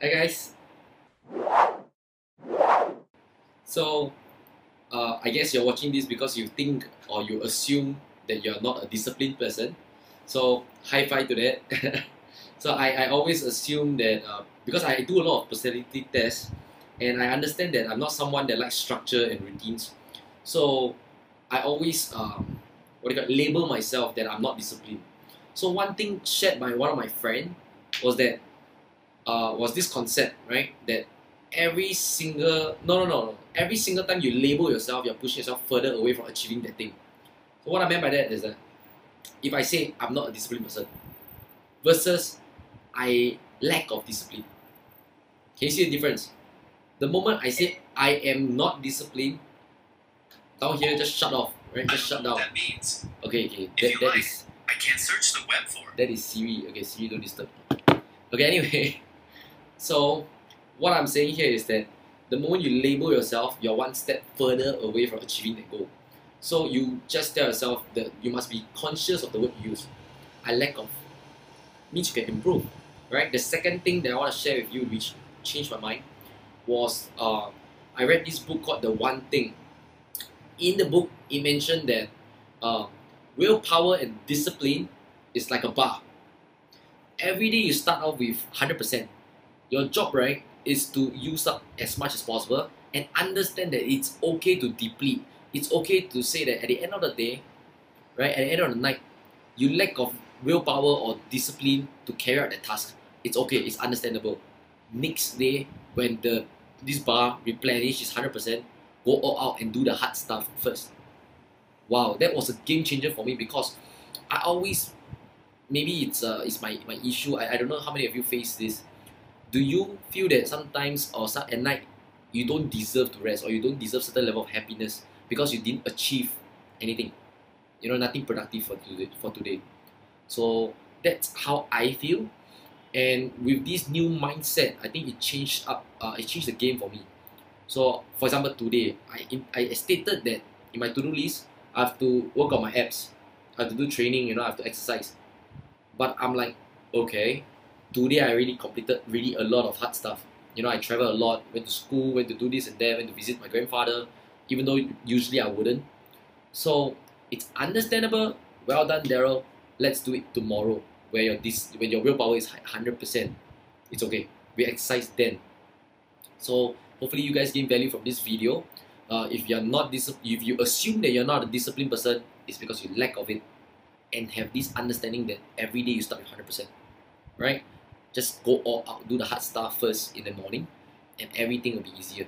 Hi guys. So, uh, I guess you're watching this because you think or you assume that you're not a disciplined person. So, high five to that. so, I, I always assume that uh, because I do a lot of personality tests and I understand that I'm not someone that likes structure and routines. So, I always um, what do you call, label myself that I'm not disciplined. So, one thing shared by one of my friend was that uh, was this concept, right? That every single no no no no every single time you label yourself, you're pushing yourself further away from achieving that thing. So what I meant by that is that if I say I'm not a disciplined person versus I lack of discipline. Can you see the difference? The moment I say I am not disciplined, down here just shut off, right? Just shut down. That means Okay, okay. That, that like. is I can't search the web for. that is Siri. Okay, Siri don't disturb. Okay, anyway. So what I'm saying here is that the moment you label yourself, you're one step further away from achieving that goal. So you just tell yourself that you must be conscious of the word you use. I lack of means you can improve. Right? The second thing that I want to share with you which changed my mind was uh, I read this book called The One Thing. In the book, it mentioned that uh, willpower and discipline is like a bar. Every day you start off with 100%. Your job, right, is to use up as much as possible and understand that it's okay to deplete. It's okay to say that at the end of the day, right, at the end of the night, you lack of willpower or discipline to carry out the task. It's okay, it's understandable. Next day, when the this bar replenishes 100%, go all out and do the hard stuff first. Wow, that was a game changer for me because I always maybe it's uh it's my, my issue. I, I don't know how many of you face this. Do you feel that sometimes or at night you don't deserve to rest or you don't deserve certain level of happiness because you didn't achieve anything? You know, nothing productive for today for today. So that's how I feel. And with this new mindset, I think it changed up uh, it changed the game for me. So for example today I I stated that in my to-do list I have to work on my abs. I have to do training, you know, I have to exercise. But I'm like, okay, today I really completed really a lot of hard stuff. You know, I travel a lot, went to school, went to do this and that, went to visit my grandfather, even though usually I wouldn't. So it's understandable. Well done, Daryl. Let's do it tomorrow. Where your this when your willpower is hundred percent, it's okay. We exercise then. So hopefully you guys gain value from this video. Uh, if you're not dis- if you assume that you're not a disciplined person, it's because you lack of it, and have this understanding that every day you start with hundred percent, right? Just go all out, do the hard stuff first in the morning, and everything will be easier.